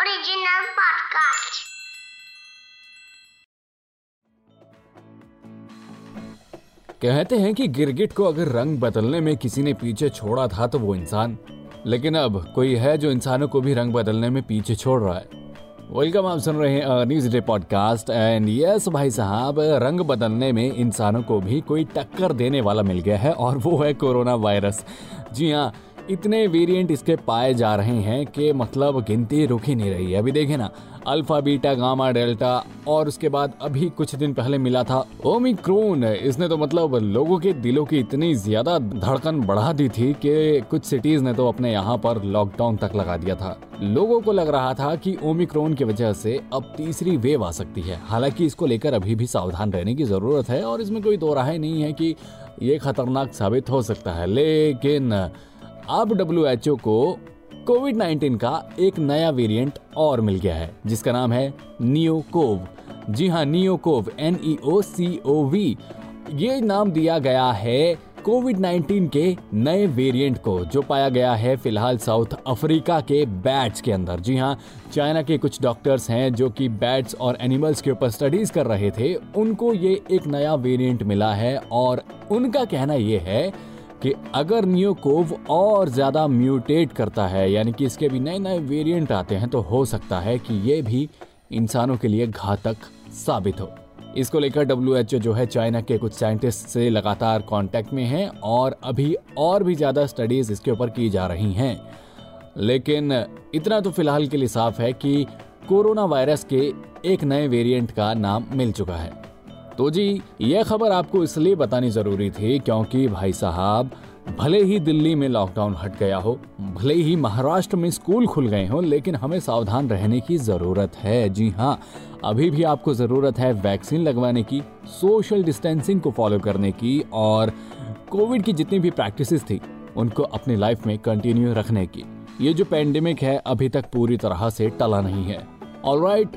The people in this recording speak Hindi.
Original podcast. कहते हैं कि गिरगिट को अगर रंग बदलने में किसी ने पीछे छोड़ा था तो वो इंसान। लेकिन अब कोई है जो इंसानों को भी रंग बदलने में पीछे छोड़ रहा है। वेलकम आप सुन रहे हैं news day podcast and yes भाई साहब, रंग बदलने में इंसानों को भी कोई टक्कर देने वाला मिल गया है और वो है कोरोना वायरस। जी हाँ इतने वेरिएंट इसके पाए जा रहे हैं कि मतलब गिनती रुक ही नहीं रही है। अभी देखे ना अल्फ़ा बीटा गामा डेल्टा और उसके बाद अभी कुछ दिन पहले मिला था ओमिक्रोन इसने तो मतलब लोगों के दिलों की इतनी ज़्यादा धड़कन बढ़ा दी थी कि कुछ सिटीज़ ने तो अपने यहाँ पर लॉकडाउन तक लगा दिया था। लोगों को लग रहा था कि ओमिक्रोन की वजह से अब तीसरी वेव आ सकती है। हालाँकि इसको लेकर अभी भी सावधान रहने की ज़रूरत है और इसमें कोई दो राय नहीं है कि ये खतरनाक साबित हो सकता है। लेकिन अब डब्ल्यू एच ओ को कोविड 19 का एक नया वेरिएंट और मिल गया है, जिसका नाम है नियोकोव जी हाँ NeoCoV N E O C O V ये नाम दिया गया है कोविड 19 के नए वेरिएंट को, जो पाया गया है फ़िलहाल साउथ अफ्रीका के बैट्स के अंदर। जी हाँ चाइना के कुछ डॉक्टर्स हैं जो कि बैट्स और एनिमल्स के ऊपर स्टडीज़ कर रहे थे। उनको ये एक नया वेरिएंट मिला है और उनका कहना ये है कि अगर न्यूकोव और ज़्यादा म्यूटेट करता है, यानी कि इसके भी नए नए वेरिएंट आते हैं तो हो सकता है कि ये भी इंसानों के लिए घातक साबित हो। इसको लेकर डब्ल्यूएचओ जो है चाइना के कुछ साइंटिस्ट से लगातार कांटेक्ट में है और अभी और भी ज़्यादा स्टडीज़ इसके ऊपर की जा रही हैं। लेकिन इतना तो फ़िलहाल के लिए साफ़ है कि कोरोना वायरस के एक नए वेरिएंट का नाम मिल चुका है। तो जी, यह खबर आपको इसलिए बतानी ज़रूरी थी क्योंकि भाई साहब, भले ही दिल्ली में लॉकडाउन हट गया हो, भले ही महाराष्ट्र में स्कूल खुल गए हो, लेकिन हमें सावधान रहने की ज़रूरत है। जी हाँ अभी भी आपको ज़रूरत है वैक्सीन लगवाने की सोशल डिस्टेंसिंग को फॉलो करने की और कोविड की जितनी भी प्रैक्टिसेस थी, उनको अपनी लाइफ में कंटिन्यू रखने की। ये जो पेंडेमिक है, अभी तक पूरी तरह से टला नहीं है। ऑलराइट